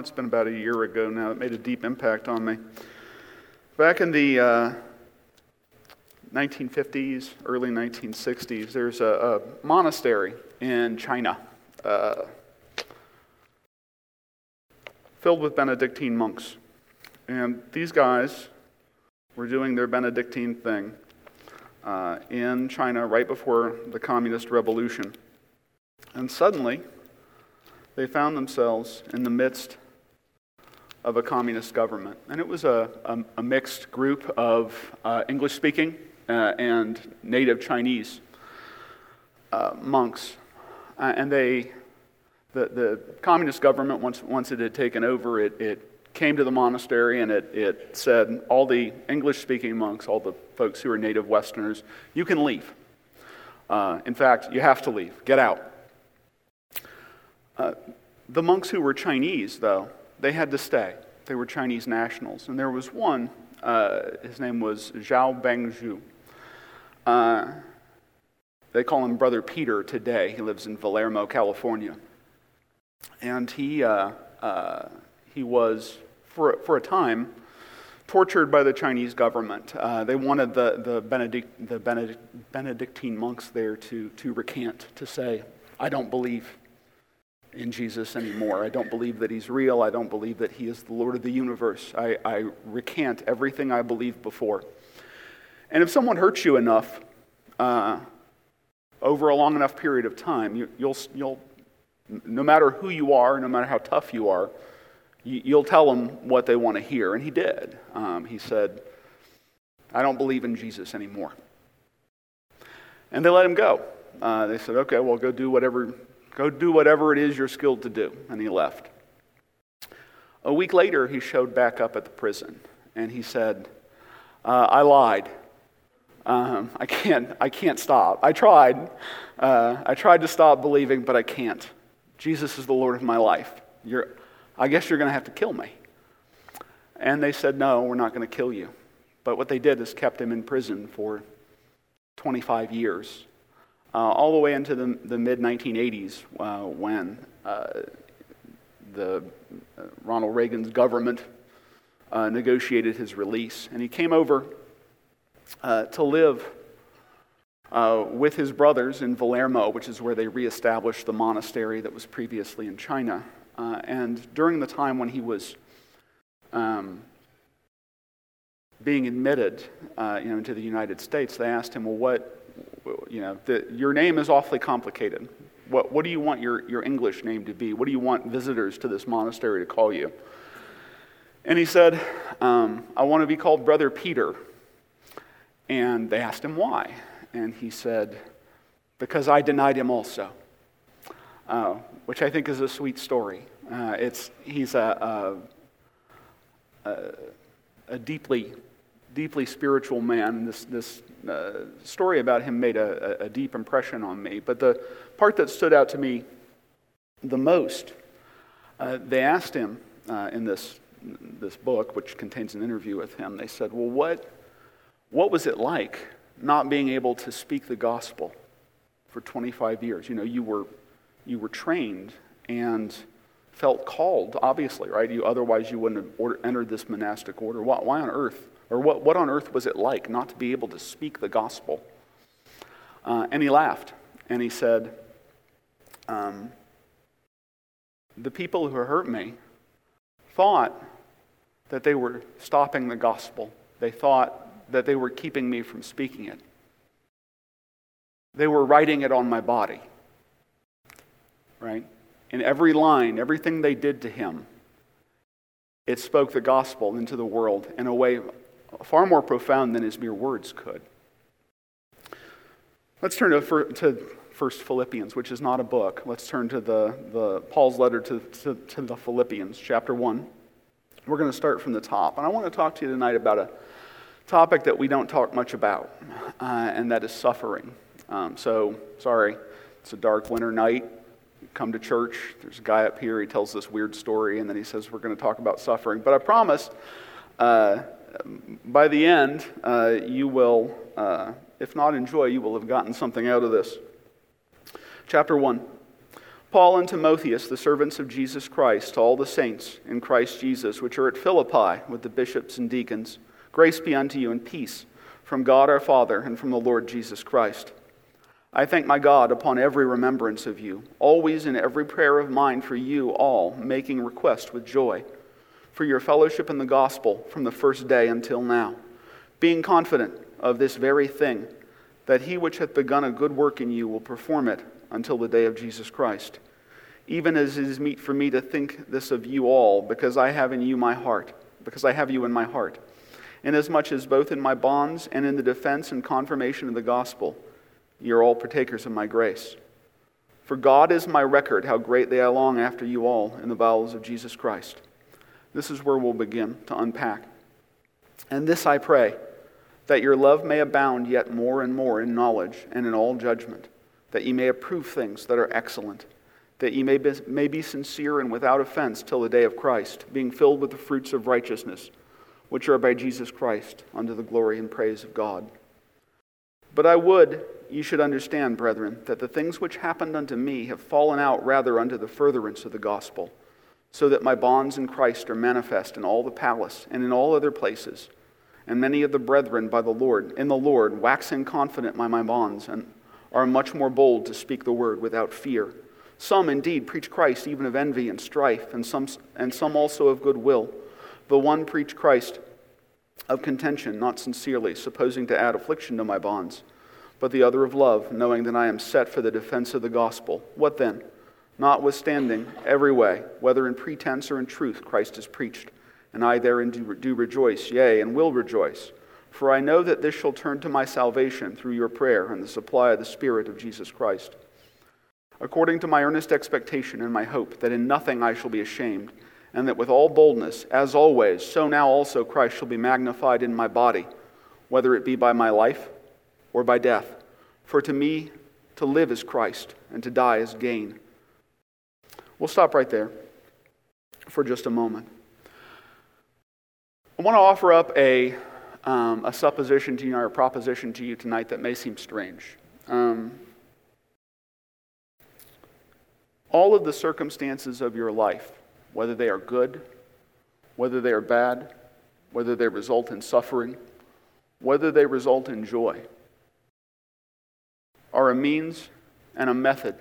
it's been about a year ago now. It made a deep impact on me. Back in the uh, 1950s, early 1960s, there's a, a monastery in China uh, filled with Benedictine monks. And these guys were doing their Benedictine thing uh, in China right before the Communist Revolution. And suddenly, they found themselves in the midst of a communist government. And it was a, a, a mixed group of uh, English speaking uh, and native Chinese uh, monks. Uh, and they, the, the communist government, once, once it had taken over, it, it came to the monastery and it, it said, all the English speaking monks, all the folks who are native Westerners, you can leave. Uh, in fact, you have to leave. Get out. Uh, the monks who were Chinese, though, they had to stay. They were Chinese nationals. And there was one, uh, his name was Zhao Bengzhu. Uh, they call him Brother Peter today. He lives in Valyermo, California. And he, uh, uh, he was, for, for a time, tortured by the Chinese government. Uh, they wanted the, the, Benedict, the Benedict, Benedictine monks there to, to recant, to say, I don't believe in Jesus anymore. I don't believe that he's real. I don't believe that he is the Lord of the universe. I, I recant everything I believed before. And if someone hurts you enough uh, over a long enough period of time, you, will you'll, no matter who you are, no matter how tough you are, you, will tell them what they want to hear. And he did. Um, he said, I don't believe in Jesus anymore. And they let him go. Uh, they said, okay, well, go do whatever Go do whatever it is you're skilled to do. And he left. A week later, he showed back up at the prison and he said, uh, I lied. Um, I, can't, I can't stop. I tried. Uh, I tried to stop believing, but I can't. Jesus is the Lord of my life. You're, I guess you're going to have to kill me. And they said, No, we're not going to kill you. But what they did is kept him in prison for 25 years uh, all the way into the, the mid 1980s uh, when uh, the uh, Ronald Reagan's government uh, negotiated his release. And he came over to live with his brothers in Valyermo, which is where they reestablished the monastery that was previously in China. and during the time when he was um, being admitted uh, you know, into the United States, they asked him, well, what, you know, the, your name is awfully complicated. What, what do you want your, your English name to be? What do you want visitors to this monastery to call you? And he said, um, I want to be called Brother Peter. And they asked him why. And he said, Because I denied him also, uh, which I think is a sweet story. Uh, it's, he's a, a, a, a deeply deeply spiritual man. This, this uh, story about him made a, a, deep impression on me. But the part that stood out to me the most, uh, they asked him uh, in this, this book, which contains an interview with him, they said, Well, what, what was it like not being able to speak the gospel for 25 years? You know, you were, you were trained and felt called, obviously, right? You, otherwise, you wouldn't have order, entered this monastic order. Why, why on earth or what, what on earth was it like not to be able to speak the gospel? Uh, and he laughed and he said, um, The people who hurt me thought that they were stopping the gospel, they thought that they were keeping me from speaking it. They were writing it on my body, right? In every line, everything they did to him, it spoke the gospel into the world in a way far more profound than his mere words could. Let's turn to, to First Philippians, which is not a book. Let's turn to the, the Paul's letter to, to, to the Philippians, chapter 1. We're going to start from the top. And I want to talk to you tonight about a topic that we don't talk much about, uh, and that is suffering. Um, so, sorry, it's a dark winter night. You come to church, there's a guy up here, he tells this weird story, and then he says, We're going to talk about suffering. But I promise uh, by the end, uh, you will, uh, if not enjoy, you will have gotten something out of this. Chapter 1 Paul and Timotheus, the servants of Jesus Christ, to all the saints in Christ Jesus, which are at Philippi with the bishops and deacons, grace be unto you and peace from God our Father and from the Lord Jesus Christ. I thank my God upon every remembrance of you, always in every prayer of mine for you all, making request with joy, for your fellowship in the gospel from the first day until now, being confident of this very thing, that he which hath begun a good work in you will perform it until the day of Jesus Christ. Even as it is meet for me to think this of you all, because I have in you my heart, because I have you in my heart, inasmuch as both in my bonds and in the defense and confirmation of the gospel, ye are all partakers of my grace. For God is my record, how greatly I long after you all in the bowels of Jesus Christ. This is where we'll begin to unpack. And this I pray, that your love may abound yet more and more in knowledge and in all judgment that ye may approve things that are excellent, that ye may be, may be sincere and without offense till the day of Christ, being filled with the fruits of righteousness, which are by Jesus Christ, unto the glory and praise of God. But I would ye should understand, brethren, that the things which happened unto me have fallen out rather unto the furtherance of the gospel, so that my bonds in Christ are manifest in all the palace and in all other places. And many of the brethren by the Lord, in the Lord, waxing confident by my bonds, and are much more bold to speak the word without fear. Some indeed preach Christ even of envy and strife, and some, and some also of goodwill. The one preach Christ of contention, not sincerely, supposing to add affliction to my bonds, but the other of love, knowing that I am set for the defense of the gospel. What then? Notwithstanding, every way, whether in pretense or in truth, Christ is preached, and I therein do, do rejoice, yea, and will rejoice. For I know that this shall turn to my salvation through your prayer and the supply of the Spirit of Jesus Christ. According to my earnest expectation and my hope, that in nothing I shall be ashamed, and that with all boldness, as always, so now also Christ shall be magnified in my body, whether it be by my life or by death. For to me, to live is Christ, and to die is gain. We'll stop right there for just a moment. I want to offer up a um, a supposition to you or a proposition to you tonight that may seem strange. Um, all of the circumstances of your life, whether they are good, whether they are bad, whether they result in suffering, whether they result in joy, are a means and a method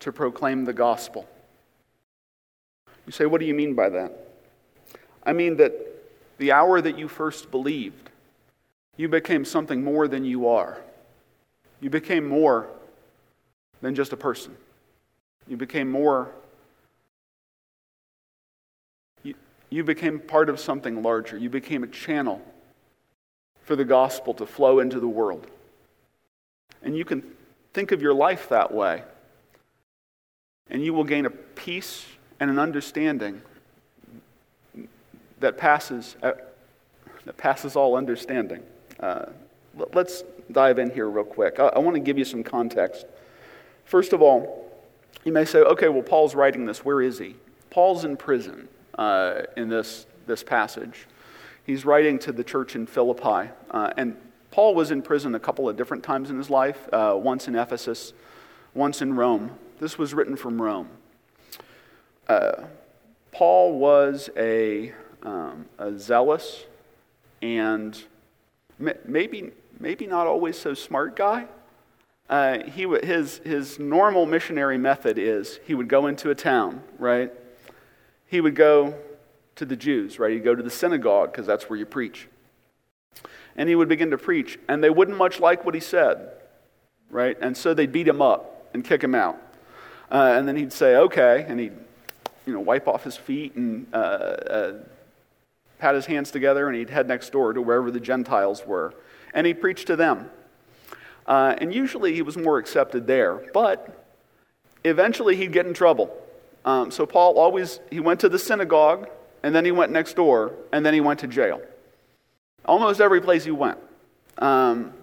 to proclaim the gospel. You say, what do you mean by that? I mean that the hour that you first believed, you became something more than you are. You became more than just a person. You became more. You, you became part of something larger. You became a channel for the gospel to flow into the world. And you can think of your life that way. And you will gain a peace and an understanding that passes, uh, that passes all understanding. Uh, let's dive in here real quick. I, I want to give you some context. First of all, you may say, okay, well, Paul's writing this. Where is he? Paul's in prison uh, in this, this passage. He's writing to the church in Philippi. Uh, and Paul was in prison a couple of different times in his life, uh, once in Ephesus, once in Rome. This was written from Rome. Uh, Paul was a um, a zealous and maybe, maybe not always so smart guy. Uh, he, his, his normal missionary method is he would go into a town, right? He would go to the Jews, right? He'd go to the synagogue because that's where you preach. And he would begin to preach, and they wouldn't much like what he said, right? And so they'd beat him up and kick him out. Uh, and then he'd say, okay, and he'd you know, wipe off his feet and uh, uh pat his hands together, and he'd head next door to wherever the Gentiles were. And he'd preach to them. Uh, and usually he was more accepted there, but eventually he'd get in trouble. Um, so Paul always, he went to the synagogue, and then he went next door, and then he went to jail. Almost every place he went. Um,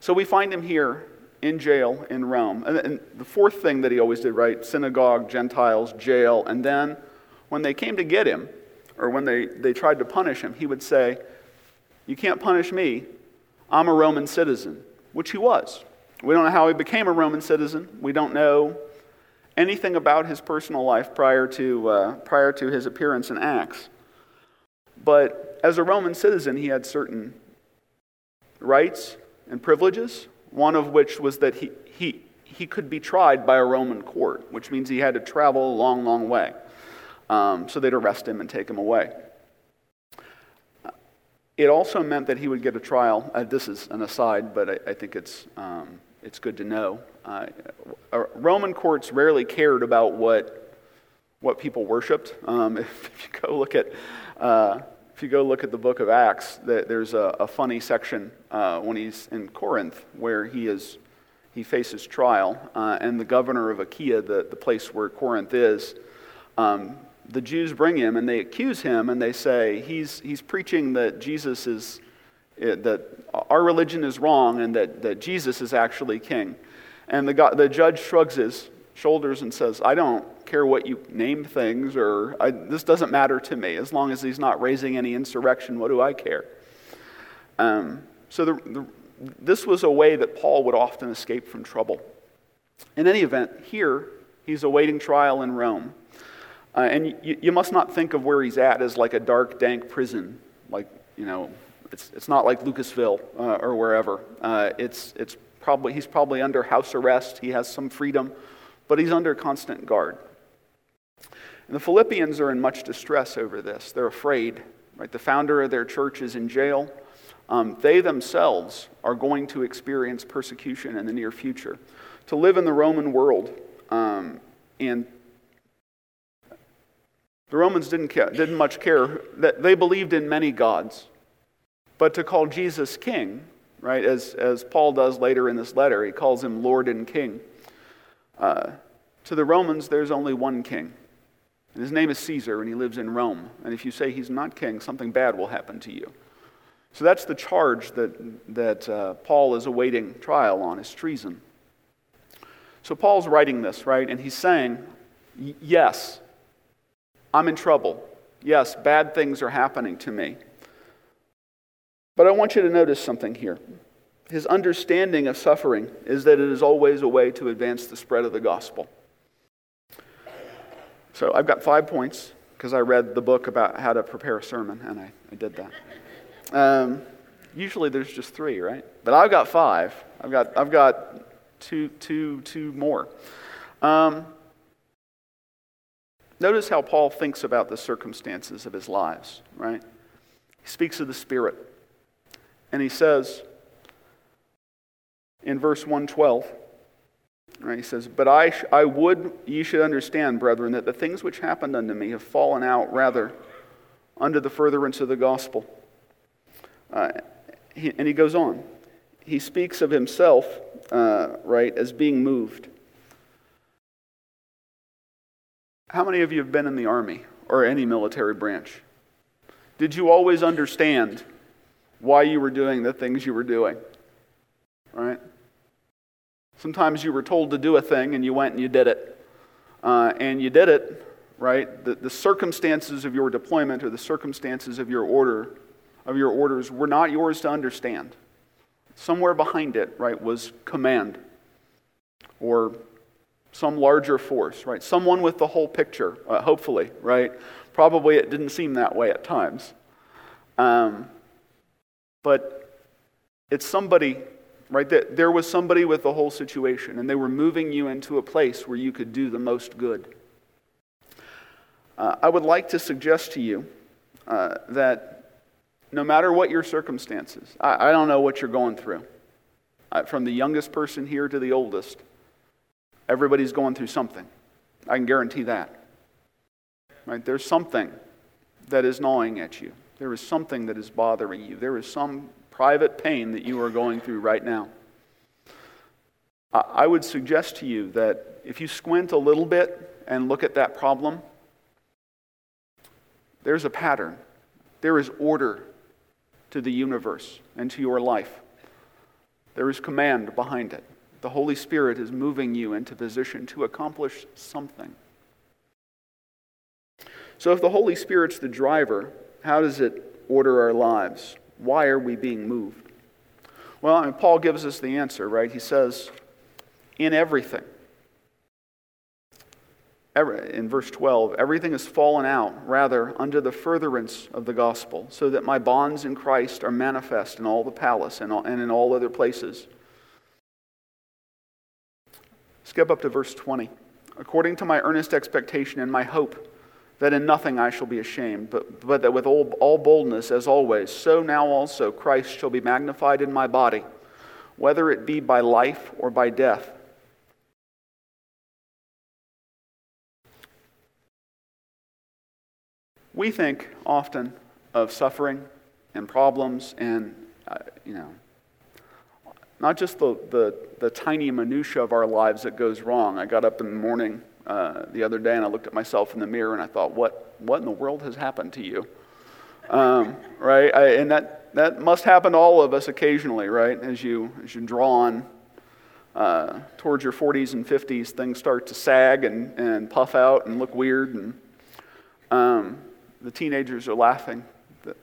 so we find him here in jail in Rome. And, and the fourth thing that he always did, right? Synagogue, Gentiles, jail. And then when they came to get him, or when they, they tried to punish him, he would say, You can't punish me. I'm a Roman citizen, which he was. We don't know how he became a Roman citizen. We don't know anything about his personal life prior to, uh, prior to his appearance in Acts. But as a Roman citizen, he had certain rights and privileges, one of which was that he, he, he could be tried by a Roman court, which means he had to travel a long, long way. Um, so they'd arrest him and take him away. It also meant that he would get a trial. Uh, this is an aside, but I, I think it's, um, it's good to know. Uh, Roman courts rarely cared about what, what people worshipped. Um, if, if, you go look at, uh, if you go look at the book of Acts, there's a, a funny section uh, when he's in Corinth where he is he faces trial, uh, and the governor of Achaia, the, the place where Corinth is, um, the Jews bring him and they accuse him and they say he's, he's preaching that Jesus is, eh, that our religion is wrong and that, that Jesus is actually king. And the, the judge shrugs his shoulders and says, I don't care what you name things or I, this doesn't matter to me. As long as he's not raising any insurrection, what do I care? Um, so the, the, this was a way that Paul would often escape from trouble. In any event, here he's awaiting trial in Rome. Uh, and you, you, must not think of where he's at as like a dark, dank prison. Like, you know, it's, it's not like Lucasville uh, or wherever. Uh, it's, it's probably, he's probably under house arrest. He has some freedom, but he's under constant guard. And the Philippians are in much distress over this. They're afraid. Right? The founder of their church is in jail. Um, they themselves are going to experience persecution in the near future. To live in the Roman world um, and the Romans didn't, care, didn't much care that they believed in many gods. But to call Jesus king, right, as, as Paul does later in this letter, he calls him Lord and King. Uh, to the Romans, there's only one king. And his name is Caesar, and he lives in Rome. And if you say he's not king, something bad will happen to you. So that's the charge that, that uh, Paul is awaiting trial on, is treason. So Paul's writing this, right? And he's saying, yes, I'm in trouble. Yes, bad things are happening to me. But I want you to notice something here. His understanding of suffering is that it is always a way to advance the spread of the gospel. So I've got five points because I read the book about how to prepare a sermon, and I, I did that. Um, usually there's just three, right? But I've got five. I've got, I've got two, two, two more. Um, Notice how Paul thinks about the circumstances of his lives, right? He speaks of the Spirit. And he says in verse 112, right, he says, But I, sh- I would ye should understand, brethren, that the things which happened unto me have fallen out rather under the furtherance of the gospel. Uh, he, and he goes on. He speaks of himself, uh, right, as being moved. How many of you have been in the Army or any military branch? Did you always understand why you were doing the things you were doing? Right? Sometimes you were told to do a thing and you went and you did it. Uh, and you did it, right? The, the circumstances of your deployment or the circumstances of your order, of your orders, were not yours to understand. Somewhere behind it, right, was command or some larger force, right? Someone with the whole picture, uh, hopefully, right? Probably it didn't seem that way at times. Um, but it's somebody, right? That there was somebody with the whole situation, and they were moving you into a place where you could do the most good. Uh, I would like to suggest to you uh, that no matter what your circumstances, I, I, don't know what you're going through, uh, from the youngest person here to the oldest. Everybody's going through something. I can guarantee that. Right? There's something that is gnawing at you. There is something that is bothering you. There is some private pain that you are going through right now. I would suggest to you that if you squint a little bit and look at that problem, there's a pattern. There is order to the universe and to your life. There is command behind it the Holy Spirit is moving you into position to accomplish something. So, if the Holy Spirit's the driver, how does it order our lives? Why are we being moved? Well, Paul gives us the answer, right? He says, in everything. in verse 12, everything has fallen out, rather, under the furtherance of the gospel, so that my bonds in Christ are manifest in all the palace and in all other places. Skip up to verse 20. According to my earnest expectation and my hope, that in nothing I shall be ashamed, but, but that with all, all boldness, as always, so now also Christ shall be magnified in my body, whether it be by life or by death. We think often of suffering and problems and, uh, you know, not just the, the, the tiny minutia of our lives that goes wrong. I got up in the morning uh, the other day and I looked at myself in the mirror and I thought, what, what in the world has happened to you? Um, right? I, and that, that must happen to all of us occasionally, right? As you, as you draw on uh, towards your 40s and 50s, things start to sag and, and puff out and look weird. And um, the teenagers are laughing.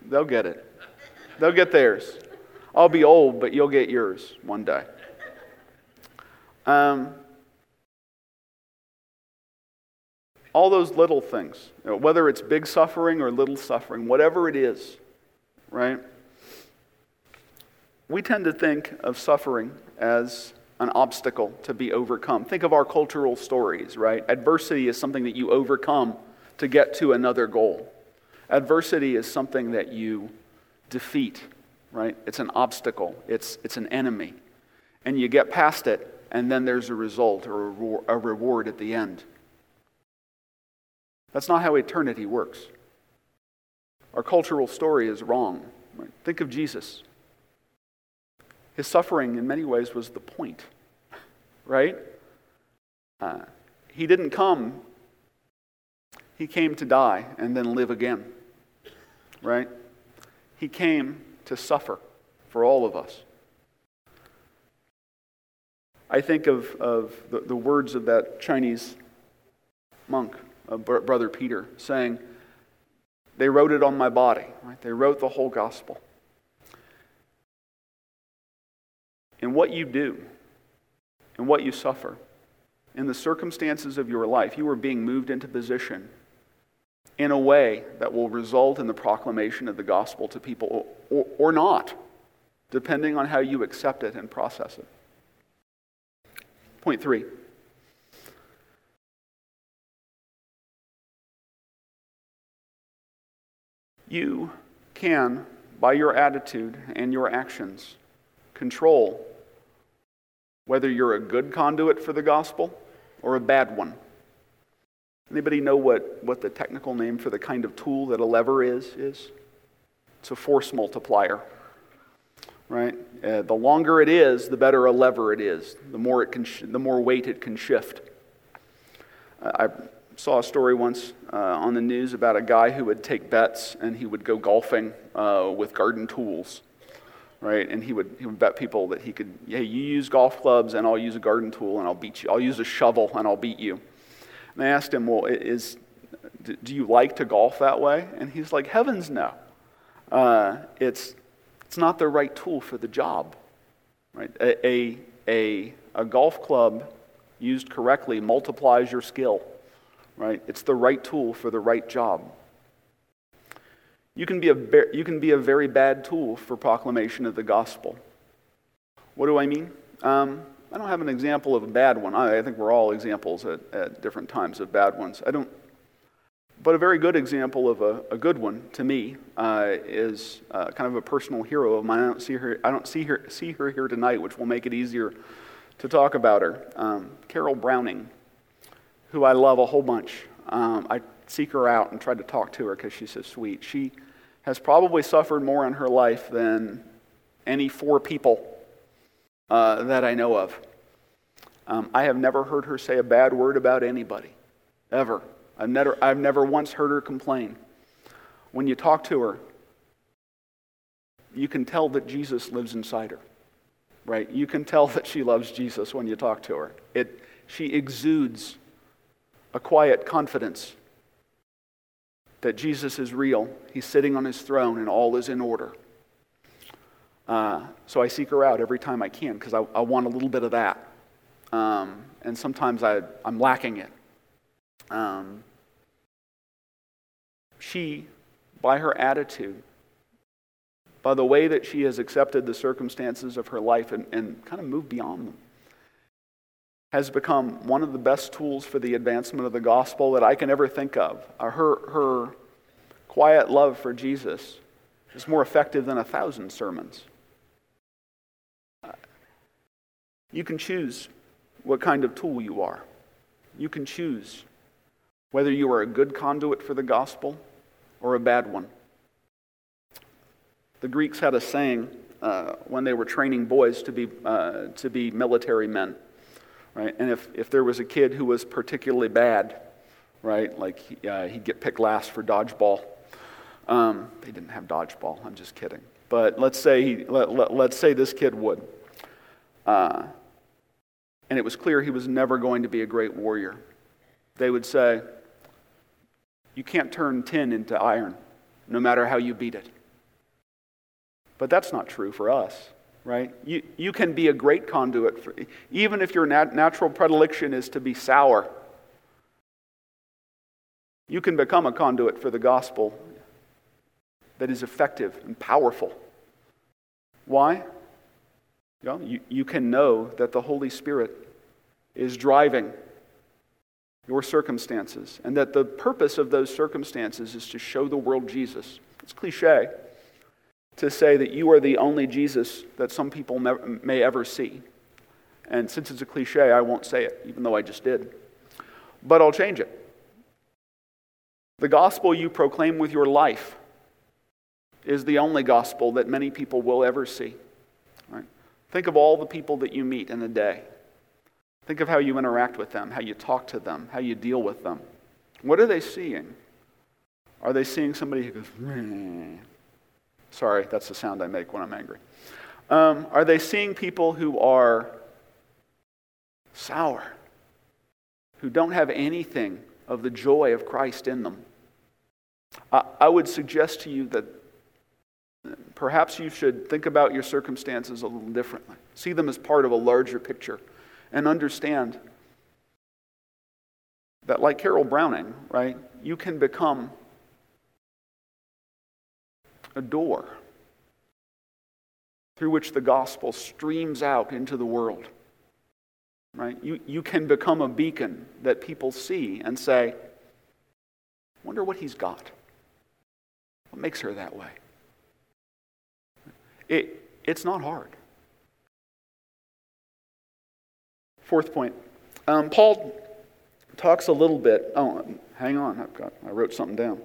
They'll get it. They'll get theirs. I'll be old, but you'll get yours one day. Um, all those little things, you know, whether it's big suffering or little suffering, whatever it is, right? We tend to think of suffering as an obstacle to be overcome. Think of our cultural stories, right? Adversity is something that you overcome to get to another goal. Adversity is something that you defeat, right? It's an obstacle, it's, it's an enemy. And you get past it, and then there's a result or a reward at the end. That's not how eternity works. Our cultural story is wrong. Think of Jesus. His suffering, in many ways, was the point, right? Uh, he didn't come, he came to die and then live again right? He came to suffer for all of us. I think of, of the, the words of that Chinese monk, Brother Peter, saying, They wrote it on my body, right? They wrote the whole gospel. And what you do, and what you suffer, in the circumstances of your life, you are being moved into position in a way that will result in the proclamation of the gospel to people or, or not, depending on how you accept it and process it. Point three. You can, by your attitude and your actions, control whether you're a good conduit for the gospel or a bad one. Anybody know what, what the technical name for the kind of tool that a lever is? is? It's a force multiplier, right? Uh, the longer it is, the better a lever it is. The more it can, sh- the more weight it can shift. Uh, I saw a story once uh, on the news about a guy who would take bets and he would go golfing uh, with garden tools, right? And he would he would bet people that he could, hey, you use golf clubs and I'll use a garden tool and I'll beat you. I'll use a shovel and I'll beat you. And I asked him, Well, is, do you like to golf that way? And he's like, Heavens no. Uh, it's, it's not the right tool for the job. Right? A, a, a, a golf club used correctly multiplies your skill. Right? It's the right tool for the right job. You can, be a, you can be a very bad tool for proclamation of the gospel. What do I mean? Um, I don't have an example of a bad one. I, I think we're all examples at, at, different times of bad ones. I don't, but a very good example of a, a good one to me uh, is uh, kind of a personal hero of mine. I don't see her. I don't see her see her here tonight, which will make it easier to talk about her. Um, Carol Browning, who I love a whole bunch. Um, I seek her out and try to talk to her because she's so sweet. She has probably suffered more in her life than any four people uh, that I know of. Um, I have never heard her say a bad word about anybody, ever. I've never, I've never once heard her complain. When you talk to her, you can tell that Jesus lives inside her, right? You can tell that she loves Jesus when you talk to her. It, she exudes a quiet confidence that Jesus is real. He's sitting on his throne and all is in order. Uh, so I seek her out every time I can because I, I, want a little bit of that. Um, and sometimes I, I'm lacking it. um, she, by her attitude, by the way that she has accepted the circumstances of her life and, and kind of moved beyond them, has become one of the best tools for the advancement of the gospel that I can ever think of. Uh, her, her quiet love for Jesus is more effective than a thousand sermons. You can choose what kind of tool you are. You can choose whether you are a good conduit for the gospel or a bad one. The Greeks had a saying uh, when they were training boys to be, uh, to be military men, right? And if, if there was a kid who was particularly bad, right, like uh, he'd get picked last for dodgeball. Um, they didn't have dodgeball, I'm just kidding. But let's say, he, let, let, let's say this kid would. Uh, and it was clear he was never going to be a great warrior. They would say, You can't turn tin into iron, no matter how you beat it. But that's not true for us, right? You, you can be a great conduit, for, even if your nat- natural predilection is to be sour. You can become a conduit for the gospel that is effective and powerful. Why? Know, you, you can know that the Holy Spirit is driving your circumstances and that the purpose of those circumstances is to show the world Jesus. It's cliche to say that you are the only Jesus that some people may ever see. And since it's a cliche, I won't say it, even though I just did. But I'll change it. The gospel you proclaim with your life is the only gospel that many people will ever see. Right? Think of all the people that you meet in a day. Think of how you interact with them, how you talk to them, how you deal with them. What are they seeing? Are they seeing somebody who goes. Sorry, that's the sound I make when I'm angry. Um, are they seeing people who are sour, who don't have anything of the joy of Christ in them? I, I would suggest to you that perhaps you should think about your circumstances a little differently. See them as part of a larger picture and understand that, like Carol Browning, right, you can become a door through which the gospel streams out into the world. Right? You, you can become a beacon that people see and say, wonder what he's got. What makes her that way? It, it's not hard. Fourth point. Um, Paul talks a little bit. Oh, hang on. I've got, I wrote something down.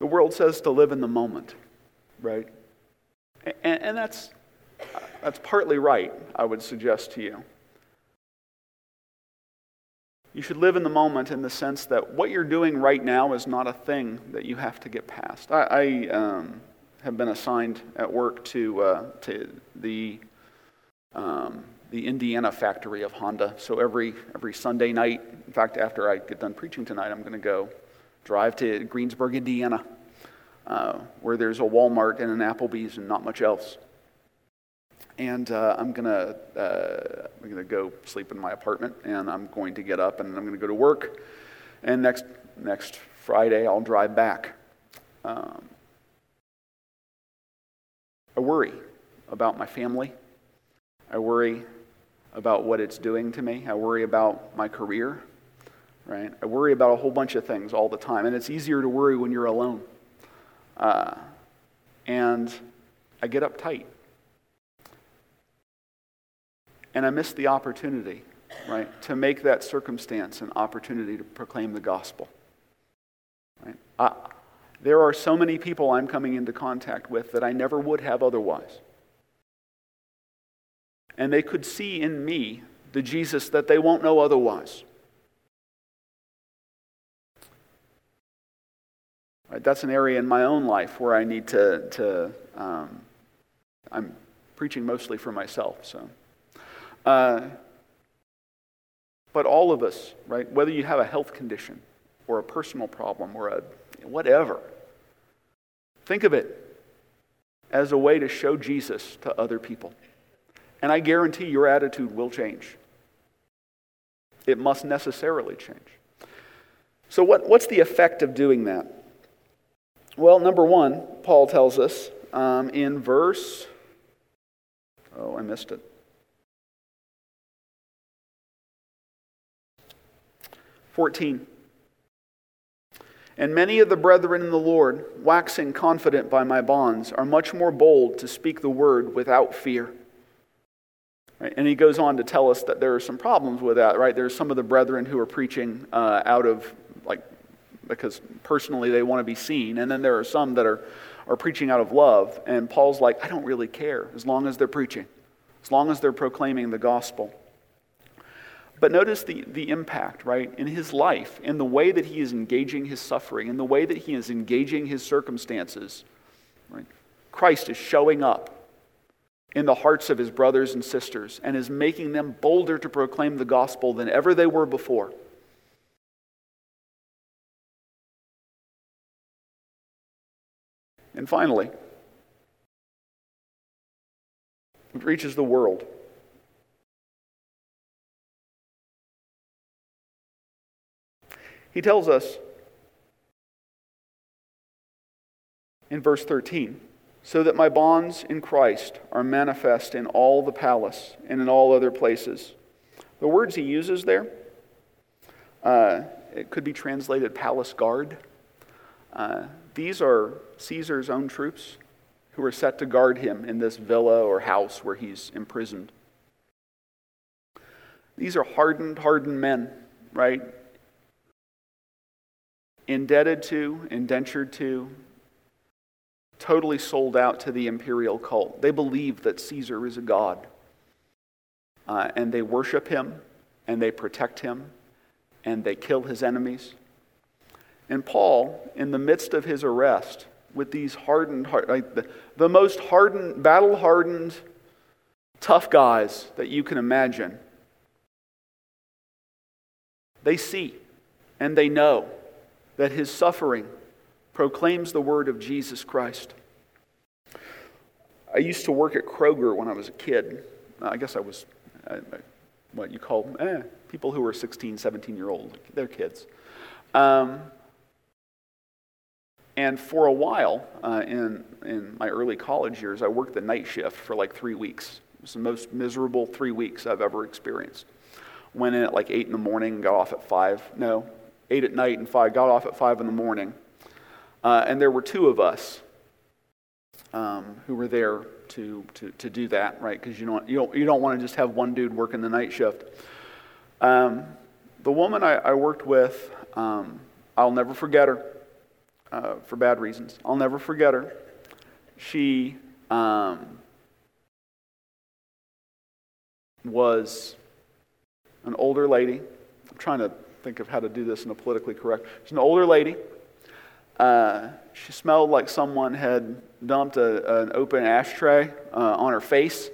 The world says to live in the moment, right? And, and that's, that's partly right, I would suggest to you. You should live in the moment in the sense that what you're doing right now is not a thing that you have to get past. I, I um, have been assigned at work to, uh, to the, um, the Indiana factory of Honda. So every, every Sunday night, in fact, after I get done preaching tonight, I'm going to go drive to Greensburg, Indiana, uh, where there's a Walmart and an Applebee's and not much else. And uh, I'm gonna uh, I'm gonna go sleep in my apartment, and I'm going to get up and I'm gonna go to work. And next next Friday, I'll drive back. Um, I worry about my family. I worry about what it's doing to me. I worry about my career right? I worry about a whole bunch of things all the time, and it's easier to worry when you're alone. Uh, and I get uptight. And I miss the opportunity, right, to make that circumstance an opportunity to proclaim the gospel. Right? I, there are so many people I'm coming into contact with that I never would have otherwise. And they could see in me the Jesus that they won't know otherwise. Right? That's an area in my own life where I need to, to um, I'm preaching mostly for myself. So, uh, but all of us, right? Whether you have a health condition or a personal problem or a whatever, think of it as a way to show Jesus to other people. And I guarantee your attitude will change. It must necessarily change. So, what, what's the effect of doing that? Well, number one, Paul tells us um, in verse. Oh, I missed it. 14. And many of the brethren in the Lord, waxing confident by my bonds, are much more bold to speak the word without fear. Right? And he goes on to tell us that there are some problems with that, right? There's some of the brethren who are preaching uh, out of, because personally they want to be seen. And then there are some that are, are preaching out of love. And Paul's like, I don't really care as long as they're preaching, as long as they're proclaiming the gospel. But notice the, the impact, right, in his life, in the way that he is engaging his suffering, in the way that he is engaging his circumstances. Right? Christ is showing up in the hearts of his brothers and sisters and is making them bolder to proclaim the gospel than ever they were before. And finally, it reaches the world. He tells us in verse 13 so that my bonds in Christ are manifest in all the palace and in all other places. The words he uses there, uh, it could be translated palace guard. Uh, these are Caesar's own troops who are set to guard him in this villa or house where he's imprisoned. These are hardened, hardened men, right? indebted to, indentured to, totally sold out to the imperial cult. They believe that Caesar is a god. Uh, and they worship him, and they protect him, and they kill his enemies. And Paul, in the midst of his arrest, with these hardened, like the, the most hardened, battle hardened, tough guys that you can imagine, they see and they know that his suffering proclaims the word of Jesus Christ. I used to work at Kroger when I was a kid. I guess I was what you call eh, people who were 16, 17 year old. They're kids. Um, and for a while, uh, in, in my early college years, I worked the night shift for like three weeks. It was the most miserable three weeks I've ever experienced. Went in at like 8 in the morning, got off at 5. No, 8 at night and 5, got off at 5 in the morning. Uh, and there were two of us um, who were there to, to, to do that, right? Because you don't, you, don't, you don't want to just have one dude working the night shift. Um, the woman I, I worked with, um, I'll never forget her uh, for bad reasons. I'll never forget her. She um, was an older lady. I'm trying to think of how to do this in a politically correct. She's an older lady. Uh, she smelled like someone had dumped a, an open ashtray uh, on her face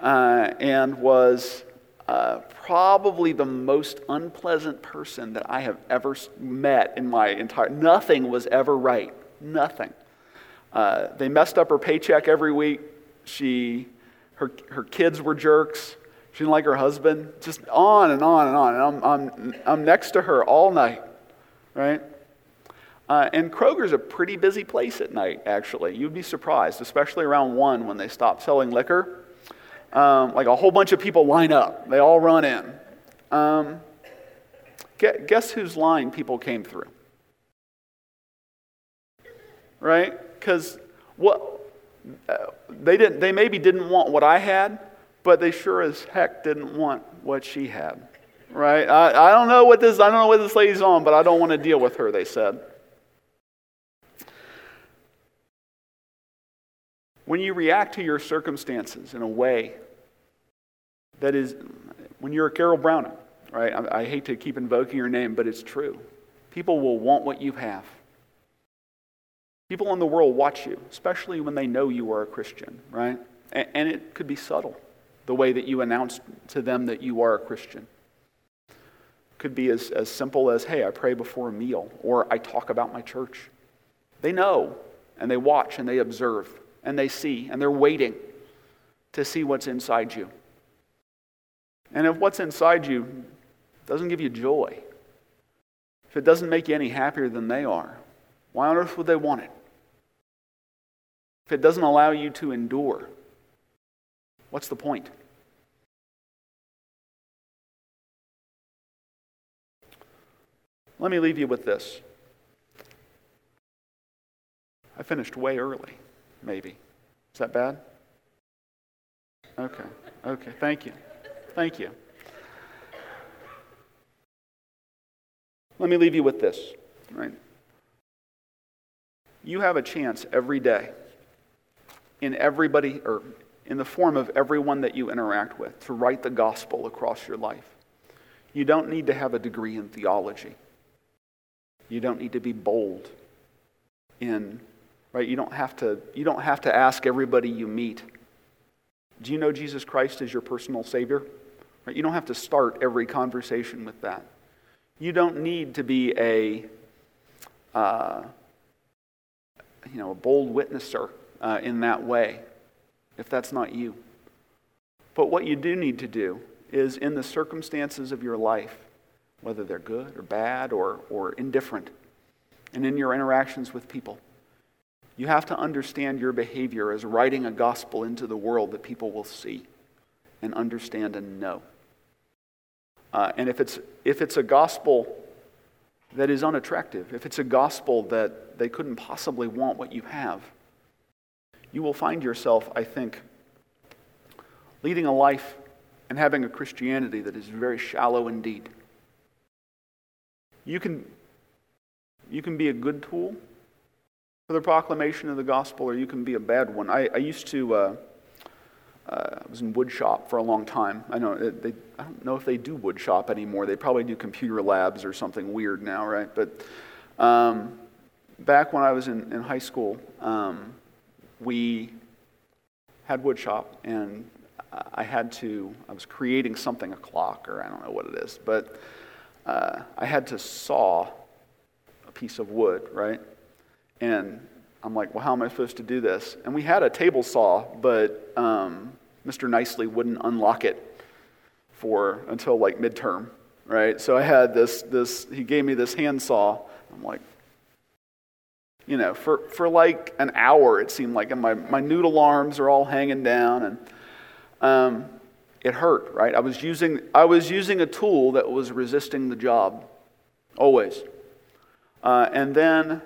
uh, and was uh, probably the most unpleasant person that I have ever met in my entire. Nothing was ever right. Nothing. Uh, they messed up her paycheck every week. She, her, her kids were jerks. She didn't like her husband. Just on and on and on. And I'm, I'm, I'm next to her all night, right? Uh, and Kroger's a pretty busy place at night, actually. You'd be surprised, especially around 1 when they stop selling liquor. Um, like a whole bunch of people line up, they all run in. Um, guess whose line people came through? Right? Because what uh, they didn't, they maybe didn't want what I had, but they sure as heck didn't want what she had. Right? I, I don't know what this I don't know what this lady's on, but I don't want to deal with her, they said. When you react to your circumstances in a way that is when you're a Carol Browning, right? I, I hate to keep invoking your name, but it's true. People will want what you have. People in the world watch you, especially when they know you are a Christian, right? And, and it could be subtle the way that you announce to them that you are a Christian. Could be as, as simple as, hey, I pray before a meal, or I talk about my church. They know, and they watch, and they observe, and they see, and they're waiting to see what's inside you. And if what's inside you doesn't give you joy, if it doesn't make you any happier than they are, why on earth would they want it? If it doesn't allow you to endure, what's the point? Let me leave you with this. I finished way early, maybe. Is that bad? Okay. Okay. Thank you. Thank you. Let me leave you with this, right? You have a chance every day in everybody or in the form of everyone that you interact with to write the gospel across your life. You don't need to have a degree in theology. You don't need to be bold in right? You don't have to you don't have to ask everybody you meet do you know jesus christ as your personal savior? Right? You don't have to start every conversation with that. You don't need to be a uh, you know a bold witnesser uh, in that way if that's not you. But what you do need to do is in the circumstances of your life whether they're good or bad or, or indifferent and in your interactions with people you have to understand your behavior as writing a gospel into the world that people will see and understand and know. Uh, and if it's, if it's a gospel that is unattractive, if it's a gospel that they couldn't possibly want what you have, you will find yourself, I think, leading a life and having a Christianity that is very shallow indeed. You can, you can be a good tool for the proclamation of the gospel, or you can be a bad one. I, I used to, uh, uh, I was in wood shop for a long time. I know uh, they, I don't know if they do wood shop anymore. They probably do computer labs or something weird now, right? But um, back when I was in, in high school, um, we had wood shop, and I had to. I was creating something, a clock, or I don't know what it is, but uh, I had to saw a piece of wood, right? And I'm like, well, how am I supposed to do this? And we had a table saw, but um, Mr. Nicely wouldn't unlock it for until like midterm, right? So I had this, this he gave me this handsaw. I'm like, you know, for, for like an hour, it seemed like, and my, my noodle arms are all hanging down, and um, it hurt, right? I was, using, I was using a tool that was resisting the job, always. Uh, and then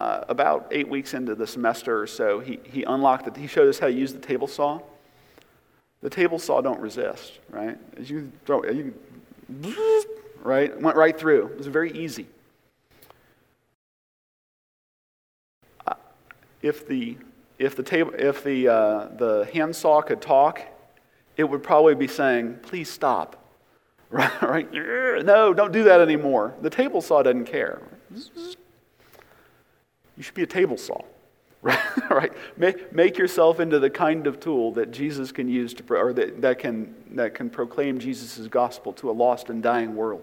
uh, about eight weeks into the semester or so, he, he unlocked it. He showed us how to use the table saw. The table saw don't resist, right? As you throw, you, right, went right through. It was very easy. Uh, if the if the table if the uh, the hand saw could talk, it would probably be saying, "Please stop." Right? right? No, don't do that anymore. The table saw doesn't care. You should be a table saw. Right? right? Make, make yourself into the kind of tool that Jesus can use to, or that, that, can, that can proclaim Jesus' gospel to a lost and dying world.